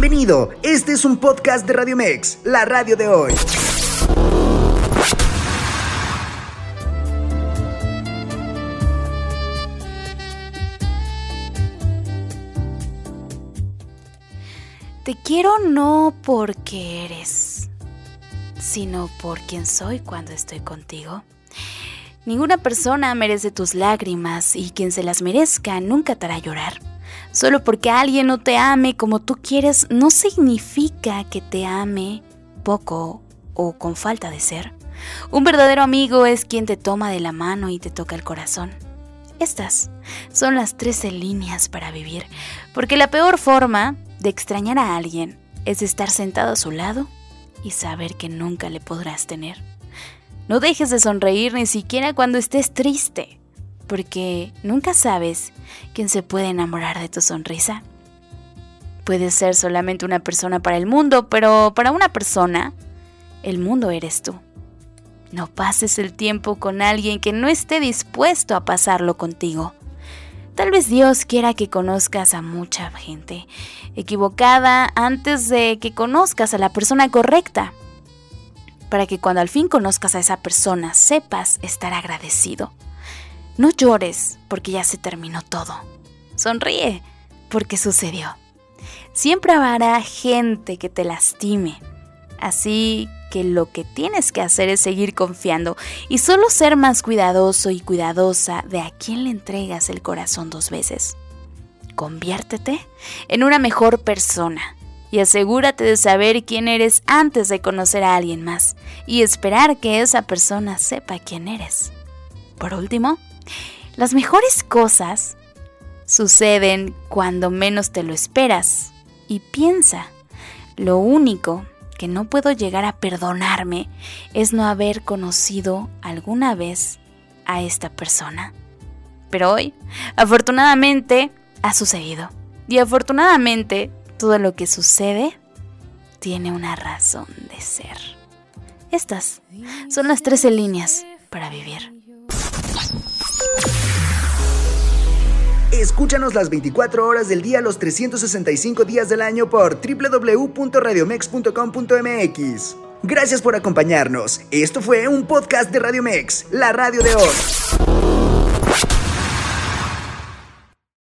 Bienvenido, este es un podcast de Radio Mex, la radio de hoy. Te quiero no porque eres, sino por quien soy cuando estoy contigo. Ninguna persona merece tus lágrimas y quien se las merezca nunca te hará llorar. Solo porque alguien no te ame como tú quieres no significa que te ame poco o con falta de ser. Un verdadero amigo es quien te toma de la mano y te toca el corazón. Estas son las 13 líneas para vivir, porque la peor forma de extrañar a alguien es estar sentado a su lado y saber que nunca le podrás tener. No dejes de sonreír ni siquiera cuando estés triste, porque nunca sabes quién se puede enamorar de tu sonrisa. Puedes ser solamente una persona para el mundo, pero para una persona, el mundo eres tú. No pases el tiempo con alguien que no esté dispuesto a pasarlo contigo. Tal vez Dios quiera que conozcas a mucha gente equivocada antes de que conozcas a la persona correcta, para que cuando al fin conozcas a esa persona sepas estar agradecido. No llores porque ya se terminó todo. Sonríe porque sucedió. Siempre habrá gente que te lastime. Así que lo que tienes que hacer es seguir confiando y solo ser más cuidadoso y cuidadosa de a quién le entregas el corazón dos veces. Conviértete en una mejor persona y asegúrate de saber quién eres antes de conocer a alguien más y esperar que esa persona sepa quién eres. Por último, las mejores cosas suceden cuando menos te lo esperas y piensa, lo único que no puedo llegar a perdonarme es no haber conocido alguna vez a esta persona. Pero hoy, afortunadamente, ha sucedido. Y afortunadamente, todo lo que sucede tiene una razón de ser. Estas son las 13 líneas para vivir. Escúchanos las 24 horas del día, los 365 días del año por www.radiomex.com.mx. Gracias por acompañarnos. Esto fue un podcast de Radio Mex, la radio de hoy.